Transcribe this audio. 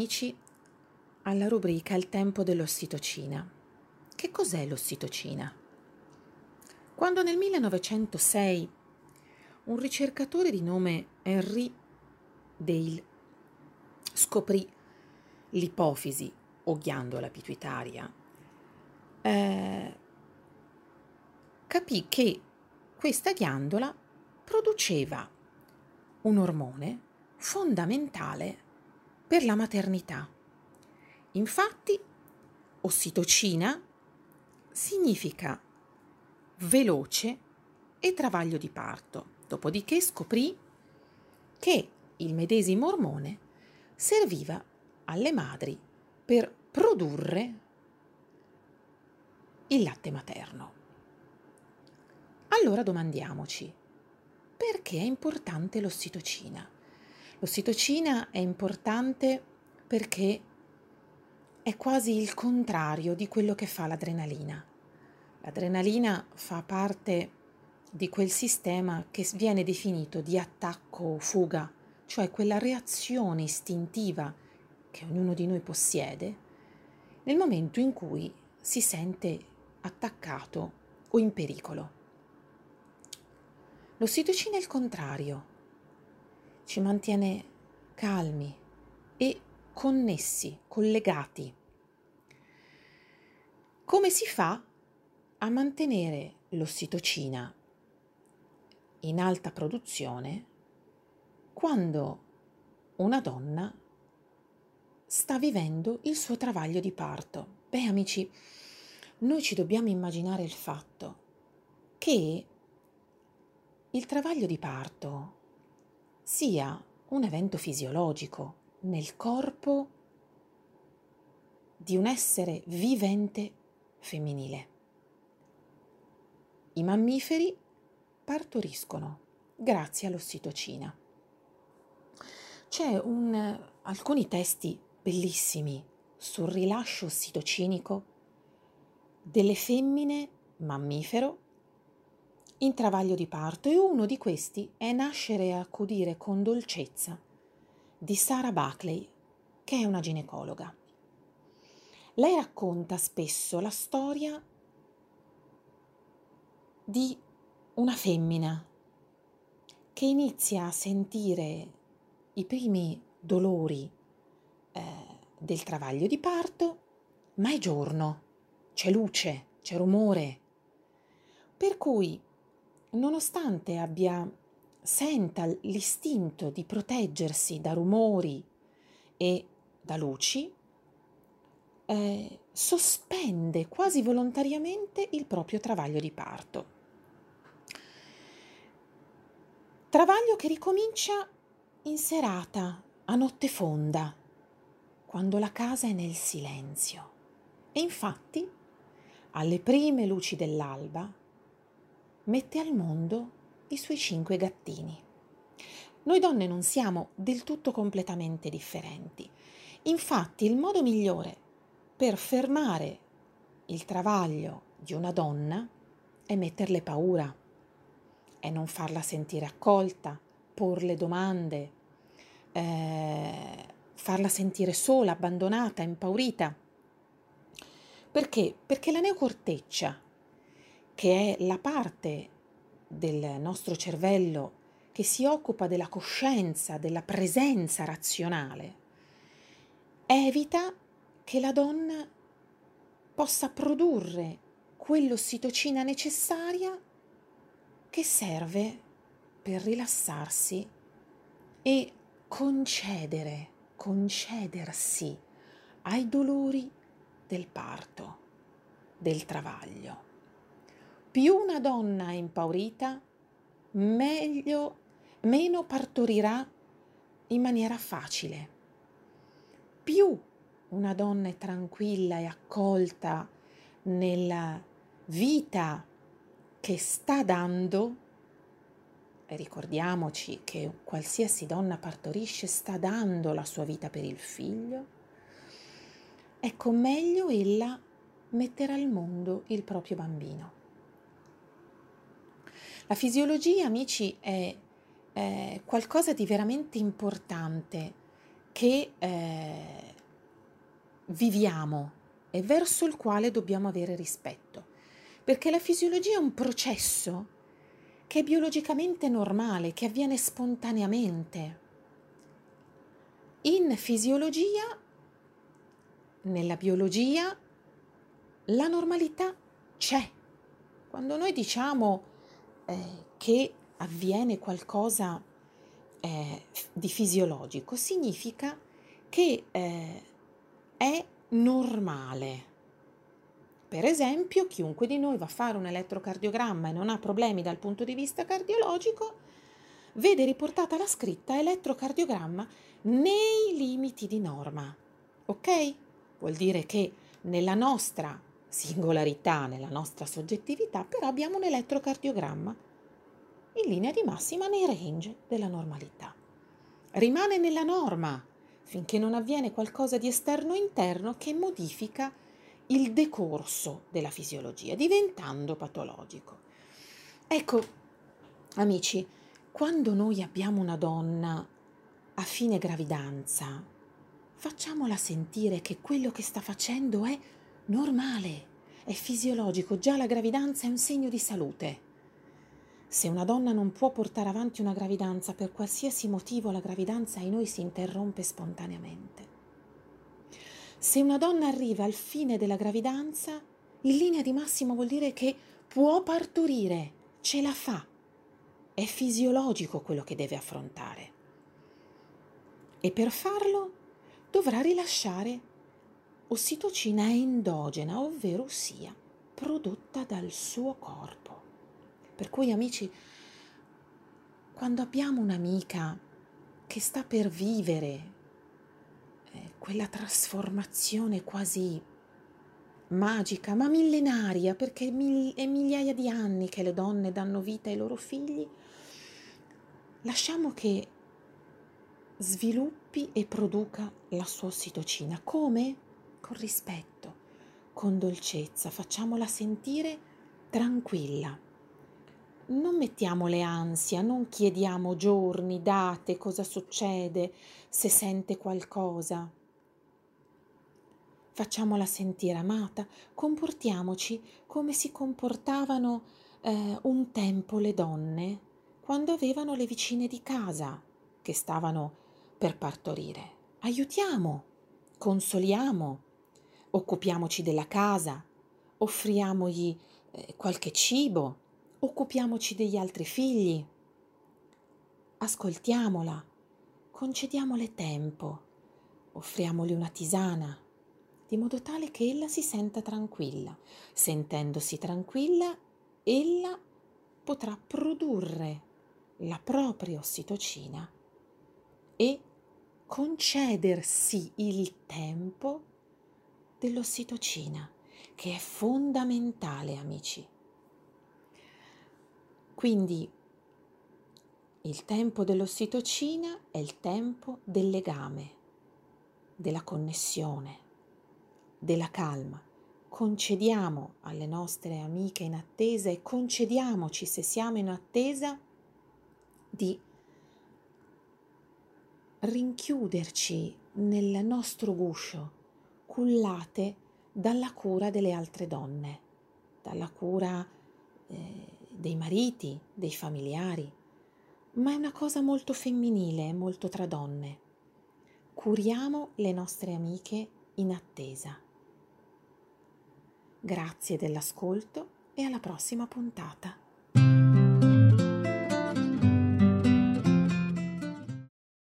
amici alla rubrica Il tempo dell'ossitocina. Che cos'è l'ossitocina? Quando nel 1906 un ricercatore di nome Henry Dale scoprì l'ipofisi o ghiandola pituitaria, eh, capì che questa ghiandola produceva un ormone fondamentale per la maternità. Infatti, ossitocina significa veloce e travaglio di parto. Dopodiché scoprì che il medesimo ormone serviva alle madri per produrre il latte materno. Allora domandiamoci, perché è importante l'ossitocina? L'ossitocina è importante perché è quasi il contrario di quello che fa l'adrenalina. L'adrenalina fa parte di quel sistema che viene definito di attacco-fuga, cioè quella reazione istintiva che ognuno di noi possiede nel momento in cui si sente attaccato o in pericolo. L'ossitocina è il contrario, ci mantiene calmi e connessi, collegati. Come si fa a mantenere l'ossitocina in alta produzione quando una donna sta vivendo il suo travaglio di parto. Beh, amici, noi ci dobbiamo immaginare il fatto che il travaglio di parto sia un evento fisiologico nel corpo di un essere vivente femminile. I mammiferi partoriscono grazie all'ossitocina. C'è un, alcuni testi bellissimi sul rilascio ossitocinico delle femmine mammifero in travaglio di parto e uno di questi è Nascere e accudire con dolcezza di Sara Buckley, che è una ginecologa. Lei racconta spesso la storia di una femmina che inizia a sentire i primi dolori eh, del travaglio di parto, ma è giorno, c'è luce, c'è rumore. Per cui, nonostante abbia senta l'istinto di proteggersi da rumori e da luci, eh, sospende quasi volontariamente il proprio travaglio di parto. Travaglio che ricomincia in serata, a notte fonda, quando la casa è nel silenzio. E infatti, alle prime luci dell'alba, mette al mondo i suoi cinque gattini. Noi donne non siamo del tutto completamente differenti. Infatti, il modo migliore per fermare il travaglio di una donna è metterle paura è non farla sentire accolta, porle domande, eh, farla sentire sola, abbandonata, impaurita. Perché? Perché la neocorteccia, che è la parte del nostro cervello che si occupa della coscienza, della presenza razionale, evita che la donna possa produrre quell'ossitocina necessaria che serve per rilassarsi e concedere, concedersi ai dolori del parto, del travaglio. Più una donna è impaurita, meglio, meno partorirà in maniera facile. Più una donna è tranquilla e accolta nella vita che sta dando, e ricordiamoci che qualsiasi donna partorisce sta dando la sua vita per il figlio, ecco meglio ella metterà al mondo il proprio bambino. La fisiologia, amici, è, è qualcosa di veramente importante che eh, viviamo e verso il quale dobbiamo avere rispetto, perché la fisiologia è un processo che è biologicamente normale, che avviene spontaneamente. In fisiologia, nella biologia, la normalità c'è. Quando noi diciamo eh, che avviene qualcosa eh, di fisiologico, significa che eh, è normale. Per esempio, chiunque di noi va a fare un elettrocardiogramma e non ha problemi dal punto di vista cardiologico, vede riportata la scritta elettrocardiogramma nei limiti di norma. Ok? Vuol dire che nella nostra singolarità, nella nostra soggettività, però abbiamo un elettrocardiogramma in linea di massima nei range della normalità. Rimane nella norma finché non avviene qualcosa di esterno interno che modifica il decorso della fisiologia, diventando patologico. Ecco, amici, quando noi abbiamo una donna a fine gravidanza, facciamola sentire che quello che sta facendo è normale, è fisiologico, già la gravidanza è un segno di salute. Se una donna non può portare avanti una gravidanza per qualsiasi motivo, la gravidanza in noi si interrompe spontaneamente. Se una donna arriva al fine della gravidanza, in linea di massimo vuol dire che può partorire, ce la fa. È fisiologico quello che deve affrontare. E per farlo dovrà rilasciare ossitocina endogena, ovvero sia prodotta dal suo corpo. Per cui amici, quando abbiamo un'amica che sta per vivere quella trasformazione quasi magica, ma millenaria, perché è migliaia di anni che le donne danno vita ai loro figli, lasciamo che sviluppi e produca la sua ossitocina. Come? Con rispetto, con dolcezza, facciamola sentire tranquilla. Non mettiamo le ansia, non chiediamo giorni, date, cosa succede, se sente qualcosa facciamola sentire amata, comportiamoci come si comportavano eh, un tempo le donne quando avevano le vicine di casa che stavano per partorire. Aiutiamo, consoliamo, occupiamoci della casa, offriamogli eh, qualche cibo, occupiamoci degli altri figli. Ascoltiamola, concediamole tempo, offriamogli una tisana di modo tale che ella si senta tranquilla. Sentendosi tranquilla, ella potrà produrre la propria ossitocina e concedersi il tempo dell'ossitocina, che è fondamentale, amici. Quindi il tempo dell'ossitocina è il tempo del legame, della connessione della calma. Concediamo alle nostre amiche in attesa e concediamoci, se siamo in attesa, di rinchiuderci nel nostro guscio, cullate dalla cura delle altre donne, dalla cura eh, dei mariti, dei familiari, ma è una cosa molto femminile, molto tra donne. Curiamo le nostre amiche in attesa. Grazie dell'ascolto e alla prossima puntata.